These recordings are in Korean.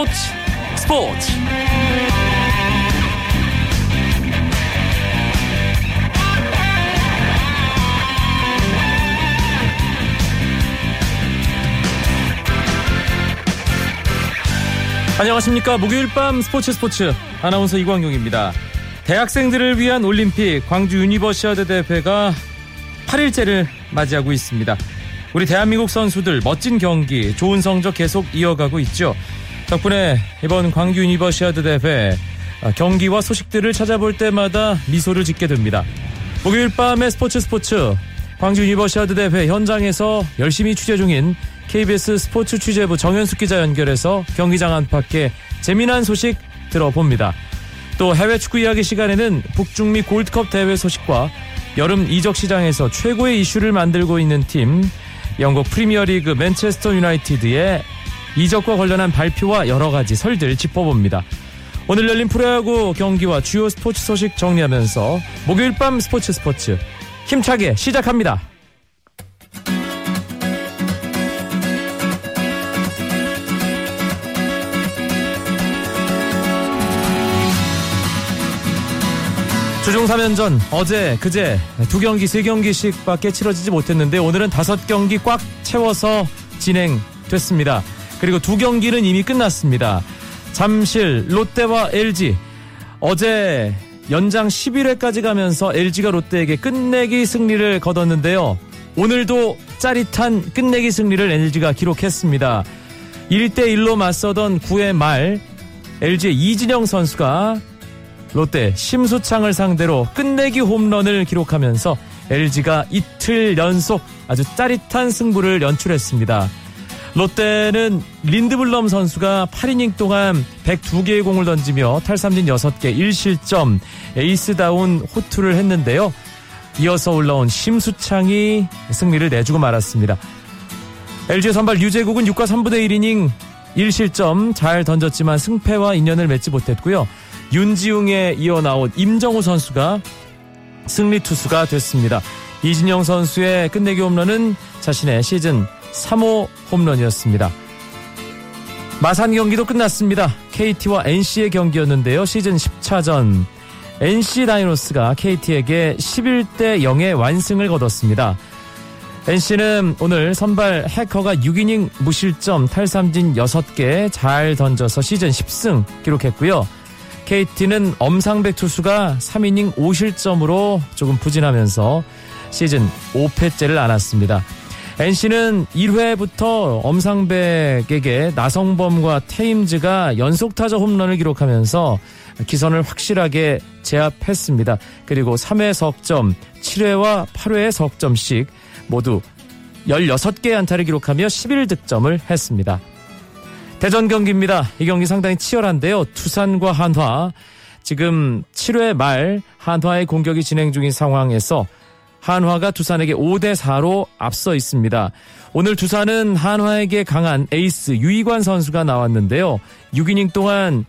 스포츠 스포츠. 안녕하십니까. 목요일 밤 스포츠 스포츠. 아나운서 이광용입니다. 대학생들을 위한 올림픽 광주 유니버시아드 대회가 8일째를 맞이하고 있습니다. 우리 대한민국 선수들 멋진 경기 좋은 성적 계속 이어가고 있죠 덕분에 이번 광주 유니버시아드 대회 경기와 소식들을 찾아볼 때마다 미소를 짓게 됩니다 목요일 밤의 스포츠 스포츠 광주 유니버시아드 대회 현장에서 열심히 취재 중인 KBS 스포츠 취재부 정현숙 기자 연결해서 경기장 안팎의 재미난 소식 들어봅니다. 또 해외 축구 이야기 시간에는 북중미 골드컵 대회 소식과 여름 이적 시장에서 최고의 이슈를 만들고 있는 팀 영국 프리미어리그 맨체스터 유나이티드의 이적과 관련한 발표와 여러 가지 설들 짚어봅니다. 오늘 열린 프로야구 경기와 주요 스포츠 소식 정리하면서 목요일 밤 스포츠 스포츠 힘차게 시작합니다. 주중 3연전 어제 그제 두 경기 세 경기씩밖에 치러지지 못했는데 오늘은 다섯 경기 꽉 채워서 진행됐습니다. 그리고 두 경기는 이미 끝났습니다. 잠실 롯데와 LG 어제 연장 11회까지 가면서 LG가 롯데에게 끝내기 승리를 거뒀는데요. 오늘도 짜릿한 끝내기 승리를 LG가 기록했습니다. 1대1로 맞서던 9회 말 LG의 이진영 선수가 롯데 심수창을 상대로 끝내기 홈런을 기록하면서 LG가 이틀 연속 아주 짜릿한 승부를 연출했습니다. 롯데는 린드블럼 선수가 8이닝 동안 102개의 공을 던지며 탈삼진 6개 1실점 에이스다운 호투를 했는데요. 이어서 올라온 심수창이 승리를 내주고 말았습니다. LG 선발 유재국은 6과 3분의 1이닝 1실점 잘 던졌지만 승패와 인연을 맺지 못했고요. 윤지웅에 이어 나온 임정우 선수가 승리 투수가 됐습니다. 이진영 선수의 끝내기 홈런은 자신의 시즌 3호 홈런이었습니다. 마산 경기도 끝났습니다. KT와 NC의 경기였는데요. 시즌 10차전 NC 다이노스가 KT에게 11대 0의 완승을 거뒀습니다. NC는 오늘 선발 해커가 6이닝 무실점 탈삼진 6개 잘 던져서 시즌 10승 기록했고요. KT는 엄상백 투수가 3이닝 5실점으로 조금 부진하면서 시즌 5패째를 안았습니다. NC는 1회부터 엄상백에게 나성범과 테임즈가 연속 타자 홈런을 기록하면서 기선을 확실하게 제압했습니다. 그리고 3회 석점, 7회와 8회의 석점씩 모두 16개의 안타를 기록하며 11득점을 했습니다. 대전 경기입니다. 이 경기 상당히 치열한데요. 투산과 한화. 지금 7회 말 한화의 공격이 진행 중인 상황에서 한화가 두산에게 5대 4로 앞서 있습니다. 오늘 두산은 한화에게 강한 에이스 유이관 선수가 나왔는데요. 6이닝 동안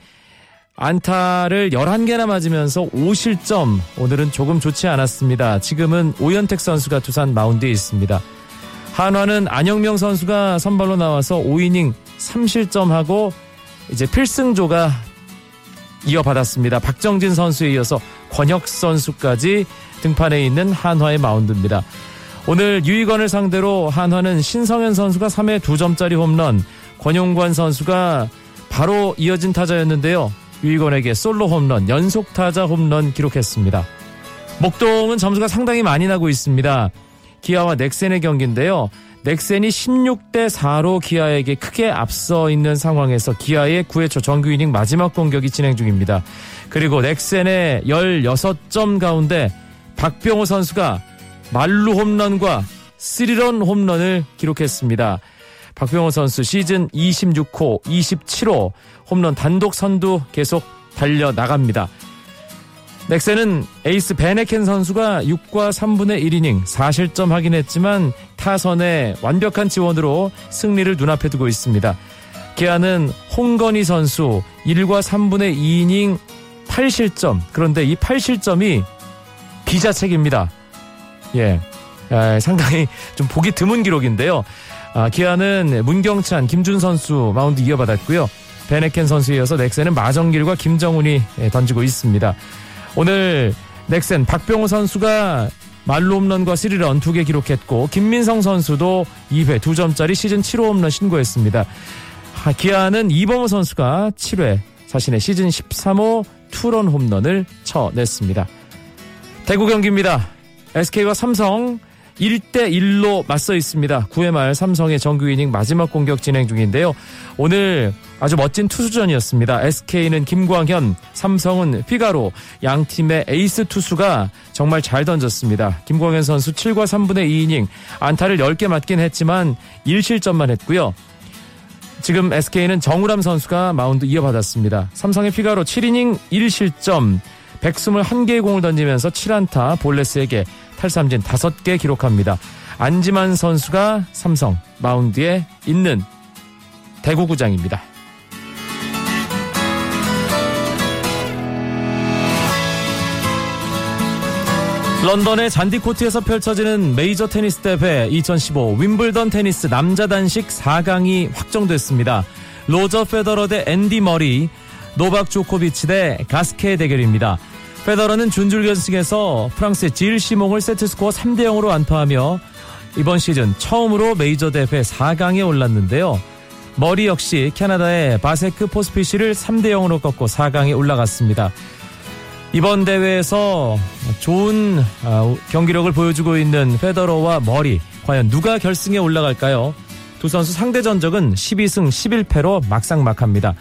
안타를 11개나 맞으면서 5실점. 오늘은 조금 좋지 않았습니다. 지금은 오현택 선수가 두산 마운드에 있습니다. 한화는 안영명 선수가 선발로 나와서 5이닝 3실점하고 이제 필승조가 이어받았습니다. 박정진 선수에 이어서 권혁 선수까지 등판에 있는 한화의 마운드입니다. 오늘 유이건을 상대로 한화는 신성현 선수가 3회 2점짜리 홈런, 권용관 선수가 바로 이어진 타자였는데요. 유이건에게 솔로 홈런, 연속 타자 홈런 기록했습니다. 목동은 점수가 상당히 많이 나고 있습니다. 기아와 넥센의 경기인데요. 넥센이 16대 4로 기아에게 크게 앞서 있는 상황에서 기아의 9회 초 정규 이닝 마지막 공격이 진행 중입니다. 그리고 넥센의 16점 가운데 박병호 선수가 말루 홈런과 스리런 홈런을 기록했습니다. 박병호 선수 시즌 26호, 27호 홈런 단독 선두 계속 달려 나갑니다. 넥센은 에이스 베네켄 선수가 6과 3분의 1이닝 4실점 하긴 했지만 타선의 완벽한 지원으로 승리를 눈앞에 두고 있습니다. 기아는 홍건희 선수 1과 3분의 2이닝 8실점 그런데 이 8실점이 비자책입니다. 예, 아, 상당히 좀 보기 드문 기록인데요. 아, 기아는 문경찬, 김준 선수 마운드 이어받았고요. 베네켄 선수에 이어서 넥센은 마정길과 김정훈이 예, 던지고 있습니다. 오늘 넥센 박병호 선수가 말로 홈런과 스리런 두 개 기록했고 김민성 선수도 2회 2점짜리 시즌 7호 홈런 신고했습니다. 기아는 이범호 선수가 7회 자신의 시즌 13호 투런 홈런을 쳐냈습니다. 대구 경기입니다. SK와 삼성 1대1로 맞서 있습니다. 9회 말 삼성의 정규 이닝 마지막 공격 진행 중인데요. 오늘 아주 멋진 투수전이었습니다. SK는 김광현, 삼성은 피가로 양 팀의 에이스 투수가 정말 잘 던졌습니다. 김광현 선수 7과 3분의 2이닝 안타를 10개 맞긴 했지만 1실점만 했고요. 지금 SK는 정우람 선수가 마운드 이어받았습니다. 삼성의 피가로 7이닝 1실점 121개의 공을 던지면서 7안타 볼넷 3개 탈삼진 5개 기록합니다. 안지만 선수가 삼성 마운드에 있는 대구구장입니다. 런던의 잔디코트에서 펼쳐지는 메이저 테니스 대회 2015 윔블던 테니스 남자 단식 4강이 확정됐습니다. 로저 페더러 대 앤디 머리, 노박 조코비치 대 가스케 대결입니다. 페더러는 준준결승에서 프랑스의 질 시몽을 세트스코어 3대 0으로 완파하며 이번 시즌 처음으로 메이저 대회 4강에 올랐는데요. 머리 역시 캐나다의 바세크 포스피실을 3대 0으로 꺾고 4강에 올라갔습니다. 이번 대회에서 좋은 아, 경기력을 보여주고 있는 페더러와 머리 과연 누가 결승에 올라갈까요? 두 선수 상대 전적은 12승 11패로 막상막합니다.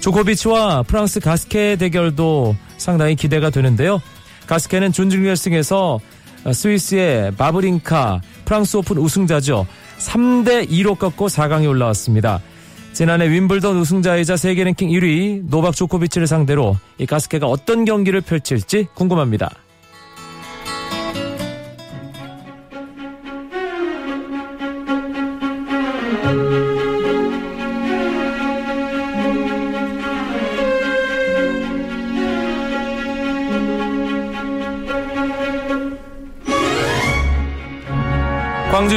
조코비치와 프랑스 가스케 대결도 상당히 기대가 되는데요. 가스케는 준준결승에서 스위스의 바브린카 프랑스 오픈 우승자죠. 3대 2로 꺾고 4강에 올라왔습니다. 지난해 윔블던 우승자이자 세계 랭킹 1위 노박 조코비치를 상대로 이 가스케가 어떤 경기를 펼칠지 궁금합니다.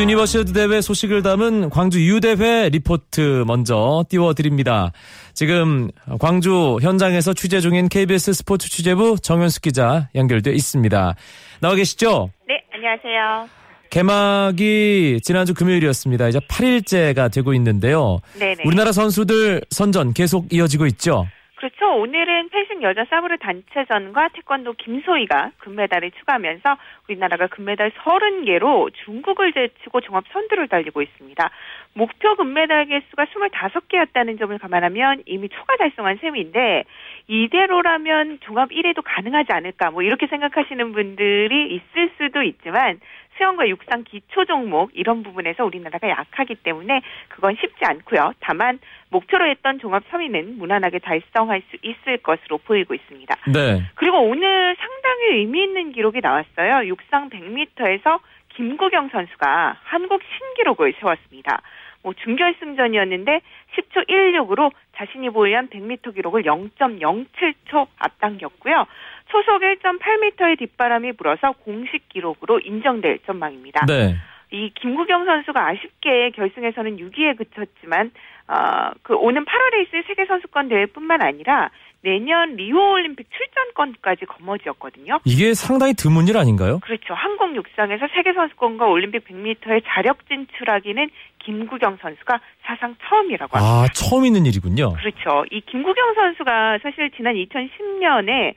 유니버시아드 대회 소식을 담은 광주 U대회 리포트 먼저 띄워드립니다. 지금 광주 현장에서 취재 중인 KBS 스포츠 취재부 정현숙 기자 연결돼 있습니다. 나와 계시죠? 네, 안녕하세요. 개막이 지난주 금요일이었습니다. 이제 8일째가 되고 있는데요. 네네. 우리나라 선수들 선전 계속 이어지고 있죠? 그렇죠. 오늘은 펜싱 여자 사브르 단체전과 태권도 김소희가 금메달을 추가하면서 우리나라가 금메달 30개로 중국을 제치고 종합 선두를 달리고 있습니다. 목표 금메달 개수가 25개였다는 점을 감안하면 이미 초과 달성한 셈인데 이대로라면 종합 1위도 가능하지 않을까 뭐 이렇게 생각하시는 분들이 있을 수도 있지만 수영과 육상 기초 종목 이런 부분에서 우리나라가 약하기 때문에 그건 쉽지 않고요. 다만 목표로 했던 종합 3위는 무난하게 달성할 수 있을 것으로 보이고 있습니다. 네. 그리고 오늘 상당히 의미 있는 기록이 나왔어요. 육상 100m에서 김구경 선수가 한국 신기록을 세웠습니다. 뭐 준결승전이었는데 10초 16으로 자신이 보유한 100m 기록을 0.07초 앞당겼고요. 초속 1.8m의 뒷바람이 불어서 공식 기록으로 인정될 전망입니다. 네. 이 김구경 선수가 아쉽게 결승에서는 6위에 그쳤지만 어, 그 오는 8월에 있을 세계 선수권 대회뿐만 아니라 내년 리오 올림픽 출전권까지 거머쥐었거든요. 이게 상당히 드문 일 아닌가요? 그렇죠. 한국 육상에서 세계 선수권과 올림픽 100m에 자력 진출하기는 김구경 선수가 사상 처음이라고 합니다. 아, 처음 있는 일이군요. 그렇죠. 이 김구경 선수가 사실 지난 2010년에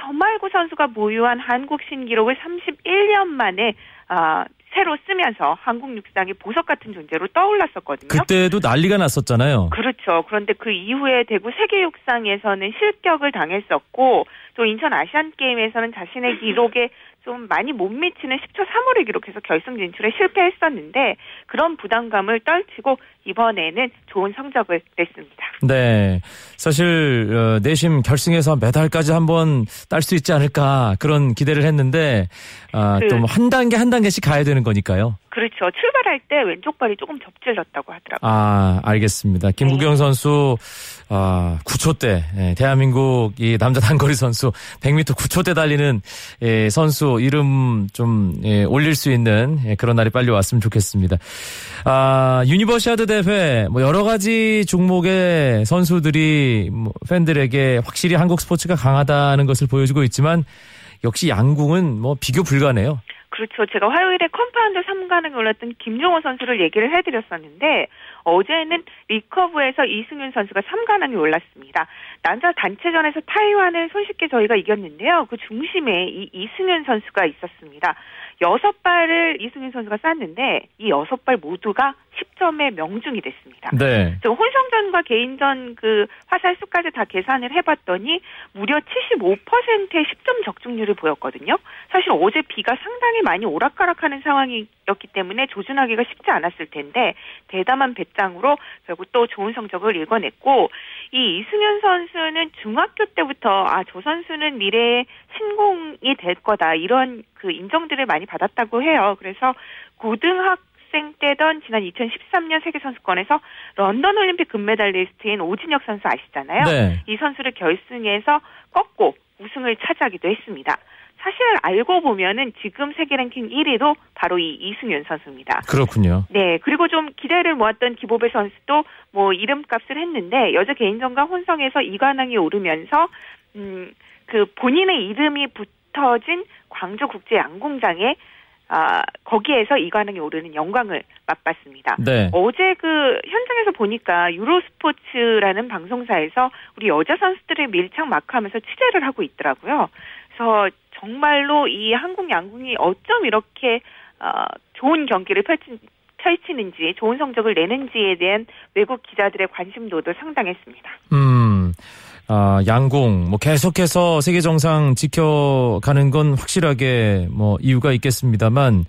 서말구 선수가 보유한 한국 신기록을 31년 만에 아, 새로 쓰면서 한국 육상의 보석 같은 존재로 떠올랐었거든요. 그때도 난리가 났었잖아요. 그렇죠. 그런데 그 이후에 대구 세계 육상에서는 실격을 당했었고 또 인천 아시안 게임에서는 자신의 기록에 좀 많이 못 미치는 10초 3호를 기록해서 결승 진출에 실패했었는데 그런 부담감을 떨치고 이번에는 좋은 성적을 냈습니다. 네. 사실 어, 내심 결승에서 메달까지 한번 딸 수 있지 않을까 그런 기대를 했는데 아, 그, 또한 단계 한 단계씩 가야 되는 거니까요. 그렇죠. 출발할 때 왼쪽 발이 조금 접질렀다고 하더라고요. 아, 알겠습니다. 김구경 네. 선수 아, 9초 대, 예, 대한민국 이 남자 단거리 선수 100m 9초 대 달리는 예, 선수 이름 좀 예, 올릴 수 있는 예, 그런 날이 빨리 왔으면 좋겠습니다. 아, 유니버시아드 대회 뭐 여러 가지 종목의 선수들이 뭐 팬들에게 확실히 한국 스포츠가 강하다는 것을 보여주고 있지만 역시 양궁은 뭐 비교 불가네요. 그렇죠. 제가 화요일에 컴파운드 3관왕 올랐던 김종호 선수를 얘기를 해드렸었는데 어제는 리커브에서 이승윤 선수가 3관왕에 올랐습니다. 남자 단체전에서 타이완을 손쉽게 저희가 이겼는데요. 그 중심에 이 이승윤 선수가 있었습니다. 여섯 발을 이승윤 선수가 쐈는데 이 여섯 발 모두가 10점의 명중이 됐습니다. 네. 혼성전과 개인전 그 화살 수까지 다 계산을 해봤더니 무려 75%의 10점 적중률을 보였거든요. 사실 어제 비가 상당히 많이 오락가락하는 상황이었기 때문에 조준하기가 쉽지 않았을 텐데 대담한 배짱으로 결국 또 좋은 성적을 읽어냈고 이 이승현 선수는 중학교 때부터 아 저 선수는 미래의 신공이 될 거다 이런 그 인정들을 많이 받았다고 해요. 그래서 고등학 학생 때던 지난 2013년 세계선수권에서 런던 올림픽 금메달리스트인 오진혁 선수 아시잖아요. 네. 이 선수를 결승에서 꺾고 우승을 차지하기도 했습니다. 사실 알고 보면은 지금 세계 랭킹 1위도 바로 이 이승윤 선수입니다. 그렇군요. 네, 그리고 좀 기대를 모았던 기보배 선수도 뭐 이름값을 했는데 여자 개인전과 혼성에서 이관왕이 오르면서 음 그 본인의 이름이 붙 어진 광주 국제 양궁장에 아, 거기에서 이관왕이 오르는 영광을 맛봤습니다. 네. 어제 그 현장에서 보니까 유로스포츠라는 방송사에서 우리 여자 선수들의 밀착 마크하면서 취재를 하고 있더라고요. 그래서 정말로 이 한국 양궁이 어쩜 이렇게 어, 좋은 경기를 펼친 펼치는지 좋은 성적을 내는지에 대한 외국 기자들의 관심도도 상당했습니다. 음. 아, 양궁, 뭐 계속해서 세계 정상 지켜가는 건 확실하게 뭐 이유가 있겠습니다만,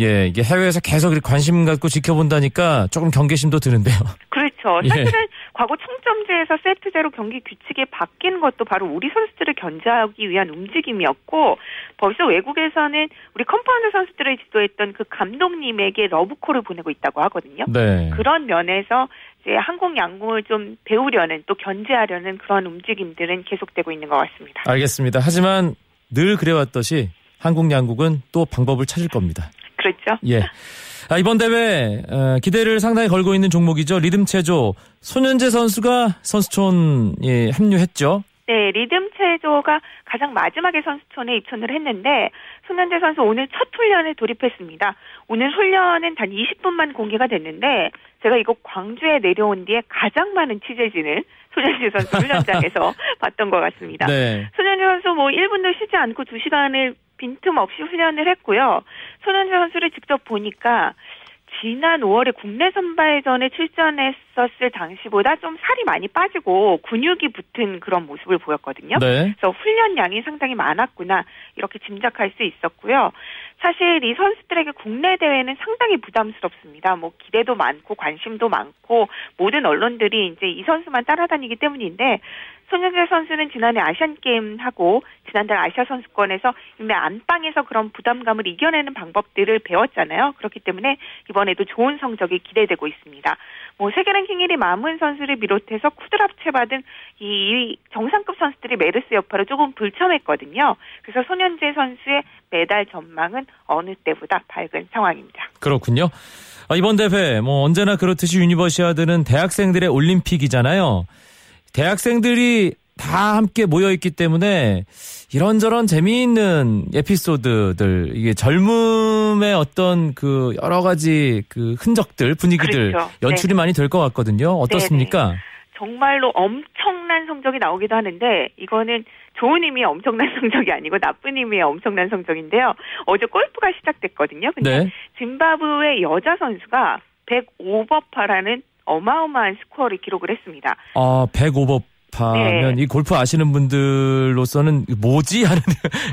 예, 이게 해외에서 계속 관심 갖고 지켜본다니까 조금 경계심도 드는데요. 그렇죠. 예. 사실은 과거 총점제에서 세트제로 경기 규칙이 바뀐 것도 바로 우리 선수들을 견제하기 위한 움직임이었고, 벌써 외국에서는 우리 컴파운드 선수들을 지도했던 그 감독님에게 러브콜을 보내고 있다고 하거든요. 네. 그런 면에서 이제 한국 양궁을 좀 배우려는 또 견제하려는 그런 움직임들은 계속되고 있는 것 같습니다. 알겠습니다. 하지만 늘 그래왔듯이 한국 양궁은 또 방법을 찾을 겁니다. 그렇죠. 예. 아, 이번 대회 어, 기대를 상당히 걸고 있는 종목이죠. 리듬 체조 손연재 선수가 선수촌에 합류했죠. 네, 리듬 체조가 가장 마지막에 선수촌에 입촌을 했는데 손현재 선수 오늘 첫 훈련에 돌입했습니다. 오늘 훈련은 단 20분만 공개가 됐는데 제가 이거 광주에 내려온 뒤에 가장 많은 취재진을 손현재 선수 훈련장에서 봤던 것 같습니다. 네. 손현재 선수 뭐 1분도 쉬지 않고 2시간을 빈틈없이 훈련을 했고요. 손현재 선수를 직접 보니까 지난 5월에 국내 선발전에 출전했었을 당시보다 좀 살이 많이 빠지고 근육이 붙은 그런 모습을 보였거든요. 네. 그래서 훈련량이 상당히 많았구나 이렇게 짐작할 수 있었고요. 사실 이 선수들에게 국내 대회는 상당히 부담스럽습니다. 뭐 기대도 많고 관심도 많고 모든 언론들이 이제 이 선수만 따라다니기 때문인데 손흥재 선수는 지난해 아시안 게임하고 지난달 아시아 선수권에서 이미 안방에서 그런 부담감을 이겨내는 방법들을 배웠잖아요. 그렇기 때문에 이번에도 좋은 성적이 기대되고 있습니다. 뭐 세계 랭킹 1위 마문 선수를 비롯해서 쿠드랍체 받은 이 정상급 선수들이 메르스 여파로 조금 불참했거든요. 그래서 손연재 선수의 메달 전망은 어느 때보다 밝은 상황입니다. 그렇군요. 아, 이번 대회 뭐 언제나 그렇듯이 유니버시아드는 대학생들의 올림픽이잖아요. 대학생들이 다 함께 모여 있기 때문에 이런저런 재미있는 에피소드들 이게 젊음의 어떤 그 여러 가지 그 흔적들 분위기들 그렇죠. 연출이 네. 많이 될 것 같거든요. 어떻습니까? 정말로 엄청난 성적이 나오기도 하는데 이거는 좋은 의미의 엄청난 성적이 아니고 나쁜 의미의 엄청난 성적인데요. 어제 골프가 시작됐거든요. 근데 네. 짐바브웨 여자 선수가 105버파라는 어마어마한 스코어를 기록을 했습니다. 아, 105법 하면 네. 이 골프 아시는 분들로서는 뭐지 하는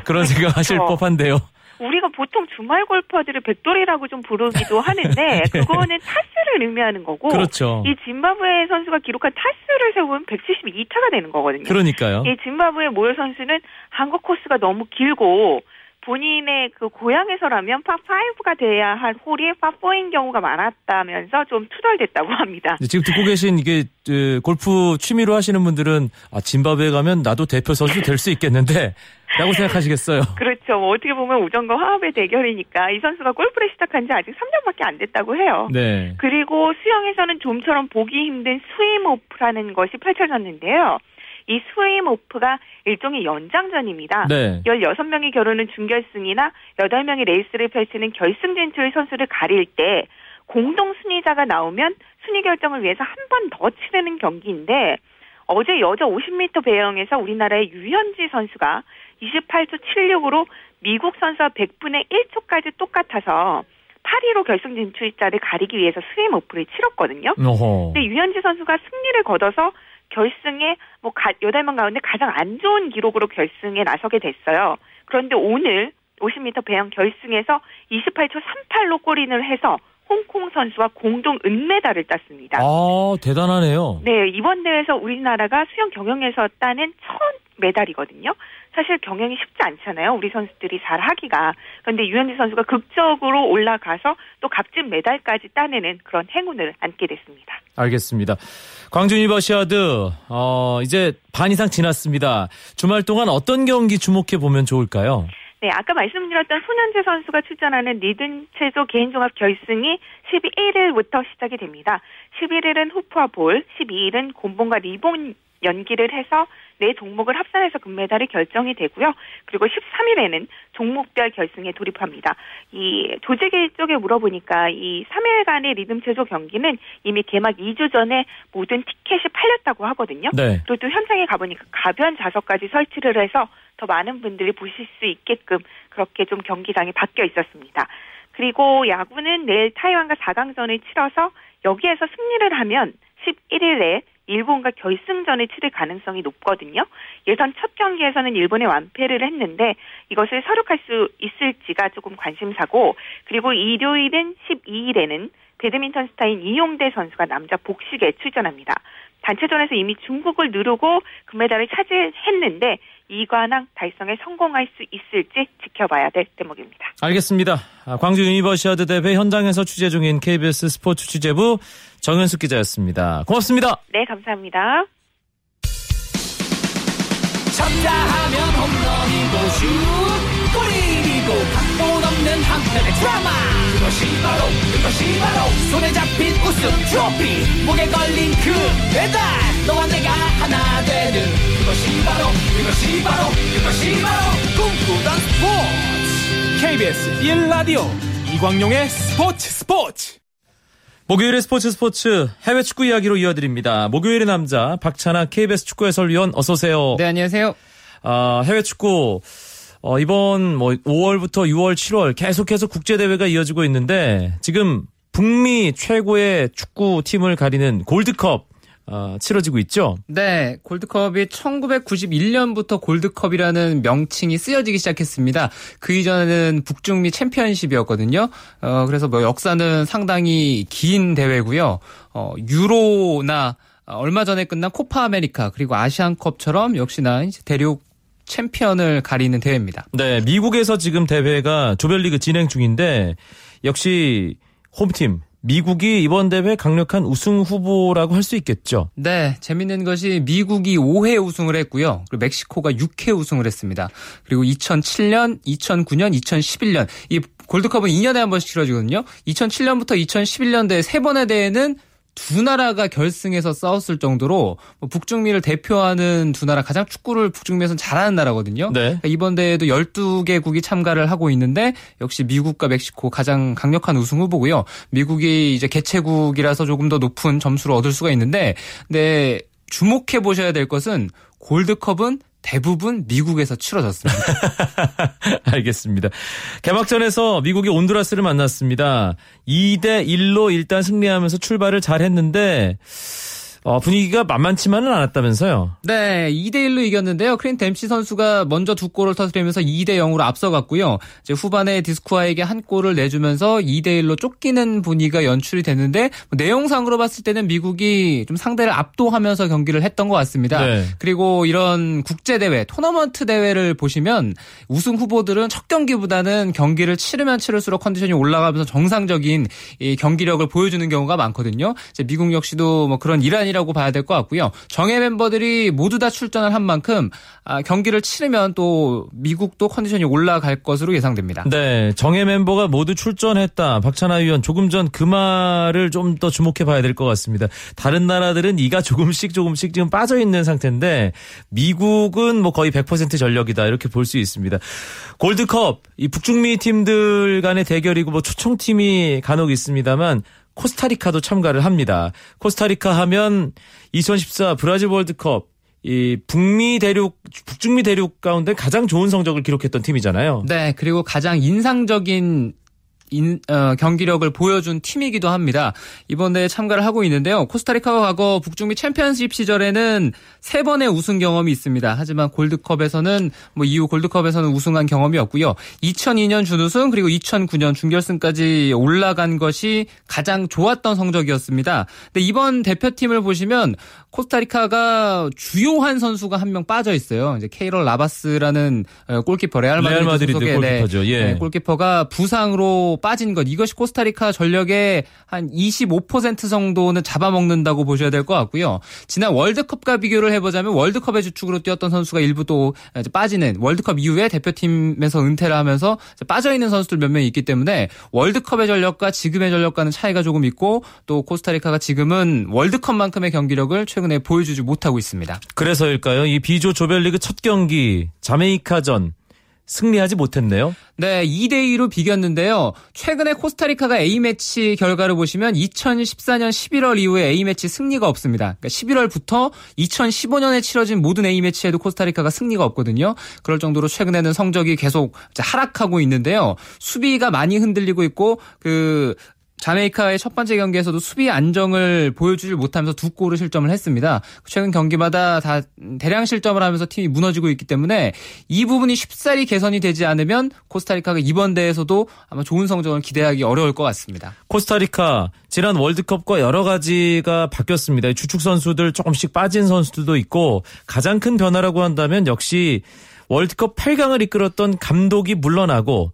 그런 생각하실 그렇죠. 법한데요. 우리가 보통 주말 골퍼들을 백돌이라고 좀 부르기도 하는데 그거는 타수를 의미하는 거고 그렇죠. 이 짐바브웨 선수가 기록한 타수를 세우면 172타가 되는 거거든요. 그러니까요. 이 짐바브웨 모요 선수는 한국 코스가 너무 길고 본인의 그 고향에서라면 파5가 돼야 할 홀이 파4인 경우가 많았다면서 좀 투덜댔다고 합니다. 지금 듣고 계신 이게 그, 골프 취미로 하시는 분들은 아 짐바브웨 가면 나도 대표 선수 될 수 있겠는데 라고 생각하시겠어요. 그렇죠. 뭐 어떻게 보면 우정과 화합의 대결이니까 이 선수가 골프를 시작한 지 아직 3년밖에 안 됐다고 해요. 네. 그리고 수영에서는 좀처럼 보기 힘든 swim-off라는 것이 펼쳐졌는데요. 이 swim-off가 일종의 연장전입니다. 네. 16명이 겨루는 준결승이나 8명이 레이스를 펼치는 결승 진출 선수를 가릴 때 공동 순위자가 나오면 순위 결정을 위해서 한 번 더 치르는 경기인데 어제 여자 50m 배영에서 우리나라의 유현지 선수가 28초 76으로 미국 선수와 100분의 1초까지 똑같아서 8위로 결승 진출자를 가리기 위해서 swim-off를 치렀거든요. 어허. 근데 유현지 선수가 승리를 거둬서 결승에 뭐 8명 가운데 가장 안 좋은 기록으로 결승에 나서게 됐어요. 그런데 오늘 50m 배영 결승에서 28초 38로 골인을 해서 홍콩 선수와 공동 은메달을 땄습니다. 아, 대단하네요. 네, 이번 대회에서 우리나라가 수영 경영에서 따낸 첫 메달이거든요. 사실 경영이 쉽지 않잖아요. 우리 선수들이 잘 하기가. 그런데 유현지 선수가 극적으로 올라가서 또 값진 메달까지 따내는 그런 행운을 안게 됐습니다. 알겠습니다. 광주 유니버시아드 어, 이제 반 이상 지났습니다. 주말 동안 어떤 경기 주목해 보면 좋을까요? 네, 아까 말씀드렸던 손연재 선수가 출전하는 리듬 체조 개인종합 결승이 11일부터 시작이 됩니다. 11일은 후프와 볼, 12일은 곤봉과 리본 연기를 해서 네 종목을 합산해서 금메달이 결정이 되고요. 그리고 13일에는 종목별 결승에 돌입합니다. 이 조직위 쪽에 물어보니까 이 3일간의 리듬 체조 경기는 이미 개막 2주 전에 모든 티켓이 팔렸다고 하거든요. 네. 그리고 또 현장에 가보니까 가변 좌석까지 설치를 해서 더 많은 분들이 보실 수 있게끔 그렇게 좀 경기장이 바뀌어 있었습니다. 그리고 야구는 내일 타이완과 4강전을 치러서 여기에서 승리를 하면 11일에 일본과 결승전을 치를 가능성이 높거든요. 예선 첫 경기에서는 일본에 완패를 했는데 이것을 서륙할 수 있을지가 조금 관심사고 그리고 일요일은 12일에는 배드민턴 스타인 이용대 선수가 남자 복식에 출전합니다. 단체전에서 이미 중국을 누르고 금메달을 차지했는데 이관왕 달성에 성공할 수 있을지 지켜봐야 될 대목입니다. 알겠습니다. 아, 광주 유니버시아드 대회 현장에서 취재 중인 KBS 스포츠 취재부 정현숙 기자였습니다. 고맙습니다. 네, 감사합니다. 쳤다 하면 홈런이고 슛 골이고 각본 없는 한편의 드라마. 그것이 바로 그것이 바로 손에 잡힌 우승 트로피. 목에 걸린 그 배달 너와 내가 하나 되는. 그것이 바로 그것이 바로 그것이 바로 꿈꾸던 스포츠. KBS 1라디오 이광용의 스포츠 스포츠. 목요일의 스포츠 스포츠. 해외 축구 이야기로 이어드립니다. 목요일의 남자 박찬아 KBS 축구 해설위원 어서 오세요. 네, 안녕하세요. 아, 해외 축구 어, 이번 뭐 5월부터 6월, 7월 계속해서 국제 대회가 이어지고 있는데 지금 북미 최고의 축구 팀을 가리는 골드컵 어, 치러지고 있죠. 네, 골드컵이 1991년부터 골드컵이라는 명칭이 쓰여지기 시작했습니다. 그 이전에는 북중미 챔피언십이었거든요. 어, 그래서 뭐 역사는 상당히 긴 대회고요. 어, 유로나 얼마 전에 끝난 코파 아메리카 그리고 아시안컵처럼 역시나 대륙 챔피언을 가리는 대회입니다. 네, 미국에서 지금 대회가 조별리그 진행 중인데 역시 홈팀 미국이 이번 대회 강력한 우승 후보라고 할 수 있겠죠. 네, 재밌는 것이 미국이 5회 우승을 했고요. 그리고 멕시코가 6회 우승을 했습니다. 그리고 2007년, 2009년, 2011년 이 골드컵은 2년에 한 번씩 치러지거든요. 2007년부터 2011년대 세 번의 대회는 두 나라가 결승에서 싸웠을 정도로 뭐 북중미를 대표하는 두 나라 가장 축구를 북중미에서는 잘하는 나라거든요. 네. 그러니까 이번 대회도 12개국이 참가를 하고 있는데 역시 미국과 멕시코 가장 강력한 우승 후보고요. 미국이 이제 개최국이라서 조금 더 높은 점수를 얻을 수가 있는데 근데 주목해 보셔야 될 것은 골드컵은 대부분 미국에서 치러졌습니다. 알겠습니다. 개막전에서 미국이 온두라스를 만났습니다. 2대 1로 일단 승리하면서 출발을 잘 했는데 어, 분위기가 만만치만은 않았다면서요. 네, 2대1로 이겼는데요. 크린 댐시 선수가 먼저 두 골을 터뜨리면서 2대0으로 앞서갔고요. 이제 후반에 디스쿠아에게 한 골을 내주면서 2대1로 쫓기는 분위기가 연출이 됐는데 뭐 내용상으로 봤을 때는 미국이 좀 상대를 압도하면서 경기를 했던 것 같습니다. 네. 그리고 이런 국제대회, 토너먼트 대회를 보시면 우승 후보들은 첫 경기보다는 경기를 치르면 치를수록 컨디션이 올라가면서 정상적인 이 경기력을 보여주는 경우가 많거든요. 이제 미국 역시도 뭐 그런 일환이 라고 봐야 될 것 같고요. 정예 멤버들이 모두 다 출전을 한 만큼 아, 경기를 치르면 또 미국도 컨디션이 올라갈 것으로 예상됩니다. 네, 정예 멤버가 모두 출전했다. 박찬하 위원 조금 전 그 말을 좀 더 주목해 봐야 될 것 같습니다. 다른 나라들은 이가 조금씩 조금씩 지금 빠져 있는 상태인데 미국은 뭐 거의 100% 전력이다 이렇게 볼 수 있습니다. 골드컵 이 북중미 팀들 간의 대결이고 뭐 초청팀이 간혹 있습니다만 코스타리카도 참가를 합니다. 코스타리카 하면 2014 브라질 월드컵 이 북미 대륙 북중미 대륙 가운데 가장 좋은 성적을 기록했던 팀이잖아요. 네, 그리고 가장 인상적인 인, 어, 경기력을 보여준 팀이기도 합니다. 이번 대회 참가를 하고 있는데요. 코스타리카가 과거 북중미 챔피언십 시절에는 세 번의 우승 경험이 있습니다. 하지만 골드컵에서는 뭐 이후 골드컵에서는 우승한 경험이 없고요. 2002년 준우승 그리고 2009년 준결승까지 올라간 것이 가장 좋았던 성적이었습니다. 근데 이번 대표팀을 보시면 코스타리카가 주요한 선수가 한 명 빠져 있어요. 이제 케일러 나바스라는 어, 골키퍼 레알 마드리드, 소속의 네, 골키퍼죠. 예. 네, 골키퍼가 부상으로 빠진 것 이것이 코스타리카 전력의 한 25% 정도는 잡아먹는다고 보셔야 될 것 같고요. 지난 월드컵과 비교를 해보자면 월드컵의 주축으로 뛰었던 선수가 일부 또 이제 빠지는 월드컵 이후에 대표팀에서 은퇴를 하면서 빠져 있는 선수들 몇 명 있기 때문에 월드컵의 전력과 지금의 전력과는 차이가 조금 있고 또 코스타리카가 지금은 월드컵만큼의 경기력을 최근 에 보여주지 못하고 있습니다. 그래서일까요? 이 비조 조별리그 첫 경기 자메이카전 승리하지 못했네요. 네, 2대 2로 비겼는데요. 최근에 코스타리카가 A매치 결과를 보시면 2014년 11월 이후에 A매치 승리가 없습니다. 그러니까 11월부터 2015년에 치러진 모든 A매치에도 코스타리카가 승리가 없거든요. 그럴 정도로 최근에는 성적이 계속 하락하고 있는데요. 수비가 많이 흔들리고 있고 그 자메이카의 첫 번째 경기에서도 수비 안정을 보여주질 못하면서 두 골을 실점을 했습니다. 최근 경기마다 다 대량 실점을 하면서 팀이 무너지고 있기 때문에 이 부분이 쉽사리 개선이 되지 않으면 코스타리카가 이번 대회에서도 아마 좋은 성적을 기대하기 어려울 것 같습니다. 코스타리카 지난 월드컵과 여러 가지가 바뀌었습니다. 주축 선수들 조금씩 빠진 선수들도 있고 가장 큰 변화라고 한다면 역시 월드컵 8강을 이끌었던 감독이 물러나고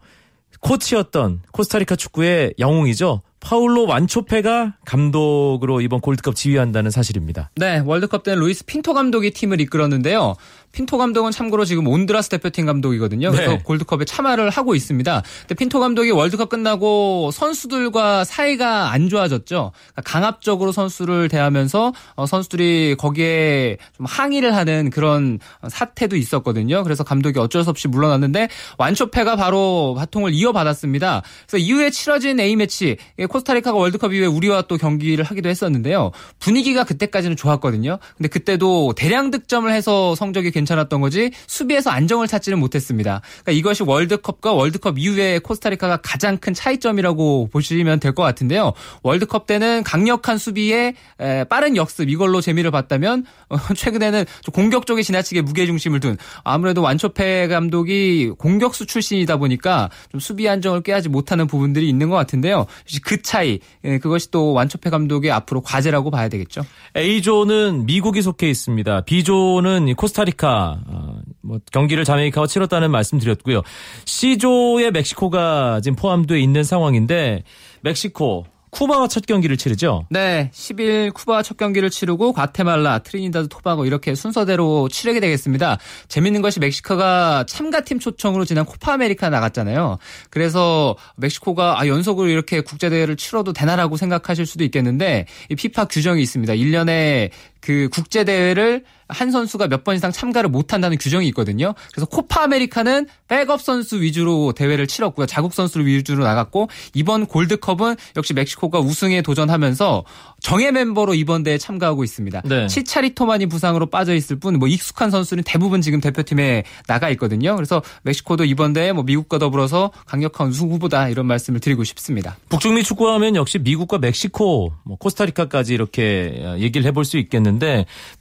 코치였던 코스타리카 축구의 영웅이죠. 파울로 완초페가 감독으로 이번 골드컵 지휘한다는 사실입니다. 네, 월드컵 때는 루이스 핀토 감독이 팀을 이끌었는데요. 핀토 감독은 참고로 지금 온두라스 대표팀 감독이거든요. 그래서 네. 골드컵에 참여를 하고 있습니다. 근데 핀토 감독이 월드컵 끝나고 선수들과 사이가 안 좋아졌죠. 그러니까 강압적으로 선수를 대하면서 어, 선수들이 거기에 좀 항의를 하는 그런 사태도 있었거든요. 그래서 감독이 어쩔 수 없이 물러났는데 완초페가 바로 바통을 이어받았습니다. 그래서 이후에 치러진 A매치 코스타리카가 월드컵 이후에 우리와 또 경기를 하기도 했었는데요. 분위기가 그때까지는 좋았거든요. 근데 그때도 대량 득점을 해서 성적이 괜찮았던 거지 수비에서 안정을 찾지는 못했습니다. 그러니까 이것이 월드컵과 월드컵 이후에 코스타리카가 가장 큰 차이점이라고 보시면 될 것 같은데요. 월드컵 때는 강력한 수비에 에, 빠른 역습 이걸로 재미를 봤다면 어, 최근에는 좀 공격 쪽에 지나치게 무게 중심을 둔 아무래도 완초페 감독이 공격수 출신이다 보니까 좀 수비 안정을 꾀하지 못하는 부분들이 있는 것 같은데요. 그 차이 예, 그것이 또 완초페 감독의 앞으로 과제라고 봐야 되겠죠. A조는 미국이 속해 있습니다. B조는 이 코스타리카 어, 뭐 경기를 자메이카와 치렀다는 말씀드렸고요. C조에 멕시코가 지금 포함되어 있는 상황인데 멕시코 쿠바와 첫 경기를 치르죠. 네, 10일 쿠바 첫 경기를 치르고 과테말라, 트리니다드 토바고 이렇게 순서대로 치르게 되겠습니다. 재밌는 것이 멕시코가 참가팀 초청으로 지난 코파 아메리카 나갔잖아요. 그래서 멕시코가 아, 연속으로 이렇게 국제대회를 치러도 되나라고 생각하실 수도 있겠는데 이 피파 규정이 있습니다. 1년에 그 국제 대회를 한 선수가 몇 번 이상 참가를 못 한다는 규정이 있거든요. 그래서 코파 아메리카는 백업 선수 위주로 대회를 치렀고요. 자국 선수를 위주로 나갔고 이번 골드컵은 역시 멕시코 멕시코가 우승에 도전하면서 정예 멤버로 이번 대회에 참가하고 있습니다. 네. 치차리토만이 부상으로 빠져 있을 뿐 뭐 익숙한 선수는 대부분 지금 대표팀에 나가 있거든요. 그래서 멕시코도 이번 대회 뭐 미국과 더불어서 강력한 우승 후보다 이런 말씀을 드리고 싶습니다. 북중미 축구하면 역시 미국과 멕시코, 뭐 코스타리카까지 이렇게 어, 얘기를 해볼 수 있겠는데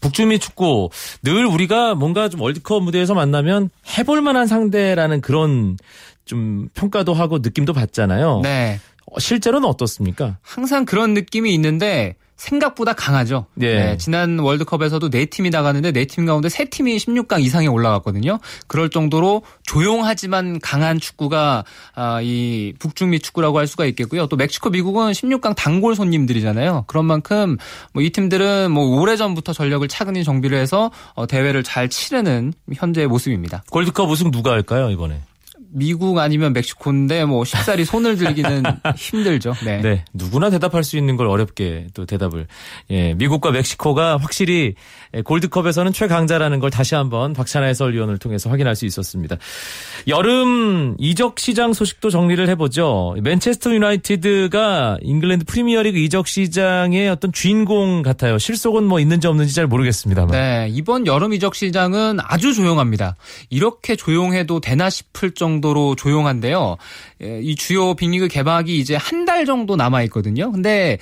북중미 축구 늘 우리가 뭔가 좀 월드컵 무대에서 만나면 해볼 만한 상대라는 그런 좀 평가도 하고 느낌도 받잖아요. 네. 어, 실제로는 어떻습니까? 항상 그런 느낌이 있는데 생각보다 강하죠. 예. 네, 지난 월드컵에서도 네 팀이 나가는데 네 팀 가운데 세 팀이 16강 이상에 올라갔거든요. 그럴 정도로 조용하지만 강한 축구가 아, 이 북중미 축구라고 할 수가 있겠고요. 또 멕시코, 미국은 16강 단골 손님들이잖아요. 그런 만큼 뭐 이 팀들은 뭐 오래 전부터 전력을 차근히 정비를 해서 어, 대회를 잘 치르는 현재의 모습입니다. 골드컵 우승 누가 할까요 이번에? 미국 아니면 멕시코인데 뭐 쉽사리 손을 들기는 힘들죠. 네. 네, 누구나 대답할 수 있는 걸 어렵게 또 대답을. 예, 미국과 멕시코가 확실히 골드컵에서는 최강자라는 걸 다시 한번 박찬하 해설위원을 통해서 확인할 수 있었습니다. 여름 이적 시장 소식도 정리를 해보죠. 맨체스터 유나이티드가 잉글랜드 프리미어리그 이적 시장의 어떤 주인공 같아요. 실속은 뭐 있는지 없는지 잘 모르겠습니다만. 네, 이번 여름 이적 시장은 아주 조용합니다. 이렇게 조용해도 되나 싶을 정도 로 조용한데요. 예, 이 주요 빅리그 개막이 이제 한 달 정도 남아 있거든요. 근데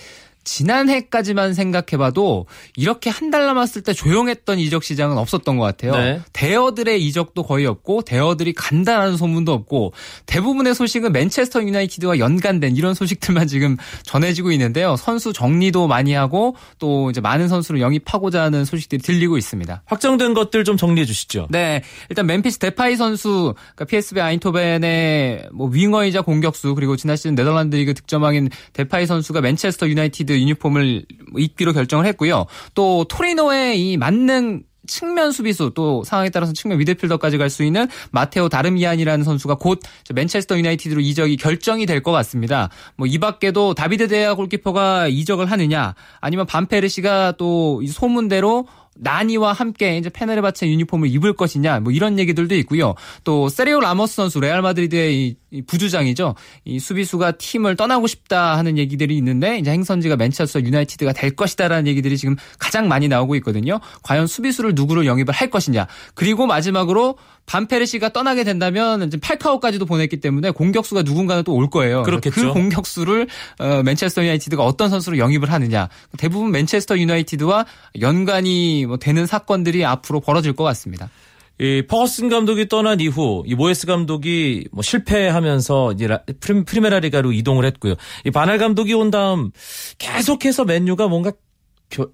지난해까지만 생각해봐도 이렇게 한 달 남았을 때 조용했던 이적 시장은 없었던 것 같아요. 네. 대어들의 이적도 거의 없고 대어들이 간다라는 소문도 없고 대부분의 소식은 맨체스터 유나이티드와 연관된 이런 소식들만 지금 전해지고 있는데요. 선수 정리도 많이 하고 또 이제 많은 선수를 영입하고자 하는 소식들이 들리고 있습니다. 확정된 것들 좀 정리해 주시죠. 네, 일단 멤피스 데파이 선수, 그러니까 PSV 아인트호벤의 뭐 윙어이자 공격수 그리고 지난 시즌 네덜란드 리그 득점왕인 데파이 선수가 맨체스터 유나이티드 유니폼을 입기로 결정을 했고요. 또 토리노의 이 만능 측면 수비수 또 상황에 따라서 측면 미드필더까지 갈 수 있는 마테오 다르미안이라는 선수가 곧 맨체스터 유나이티드로 이적이 결정이 될 것 같습니다. 뭐 이 밖에도 다비드 데헤아 골키퍼가 이적을 하느냐 아니면 반페르시가 또 이 소문대로 나니와 함께 이제 페네르바체 유니폼을 입을 것이냐 뭐 이런 얘기들도 있고요. 또 세르히오 라모스 선수 레알 마드리드의 이, 이 부주장이죠. 이 수비수가 팀을 떠나고 싶다 하는 얘기들이 있는데 이제 행선지가 맨체스터 유나이티드가 될 것이다라는 얘기들이 지금 가장 많이 나오고 있거든요. 과연 수비수를 누구를 영입을 할 것이냐. 그리고 마지막으로 반페르시가 떠나게 된다면 이제 팔카오까지도 보냈기 때문에 공격수가 누군가는 또 올 거예요. 그렇겠죠. 그 공격수를 어, 맨체스터 유나이티드가 어떤 선수로 영입을 하느냐. 대부분 맨체스터 유나이티드와 연관이 뭐 되는 사건들이 앞으로 벌어질 것 같습니다. 이 퍼거슨 감독이 떠난 이후 이 모예스 감독이 뭐 실패하면서 이제 라- 프리- 프리메라 리가로 이동을 했고요. 이 반할 감독이 온 다음 계속해서 맨유가 뭔가 겨-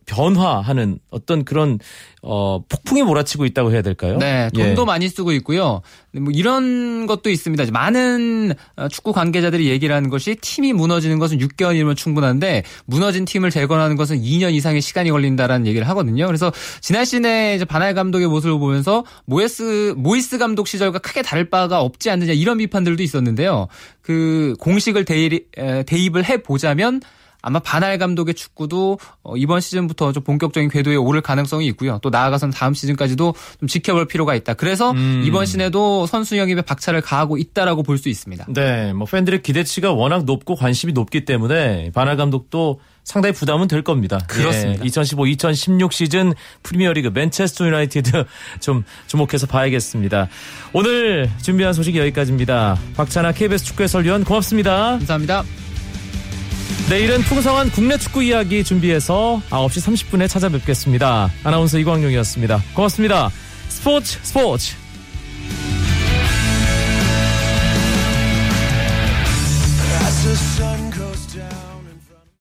변화하는 어떤 그런 어 폭풍이 몰아치고 있다고 해야 될까요? 네, 예. 돈도 많이 쓰고 있고요. 뭐 이런 것도 있습니다. 많은 어, 축구 관계자들이 얘기를 하는 것이 팀이 무너지는 것은 6개월이면 충분한데 무너진 팀을 재건하는 것은 2년 이상의 시간이 걸린다라는 얘기를 하거든요. 그래서 지난 시즌에 이제 바날 감독의 모습을 보면서 모에스 모이스 감독 시절과 크게 다를 바가 없지 않느냐 이런 비판들도 있었는데요. 그 공식을 대입, 에, 대입을 해 보자면 아마 바날 감독의 축구도 어, 이번 시즌부터 좀 본격적인 궤도에 오를 가능성이 있고요. 또 나아가서는 다음 시즌까지도 좀 지켜볼 필요가 있다. 그래서 음. 이번 시즌에도 선수 영입에 박차를 가하고 있다라고 볼 수 있습니다. 네, 뭐 팬들의 기대치가 워낙 높고 관심이 높기 때문에 바날 감독도 상당히 부담은 될 겁니다. 그렇습니다. 2015-2016 시즌 프리미어리그 맨체스터 유나이티드 좀 주목해서 봐야겠습니다. 오늘 준비한 소식이 여기까지입니다. 박찬아 KBS 축구 해설위원 고맙습니다. 감사합니다. 내일은 풍성한 국내 축구 이야기 준비해서 9시 30분에 찾아뵙겠습니다. 아나운서 이광용이었습니다. 고맙습니다. 스포츠 스포츠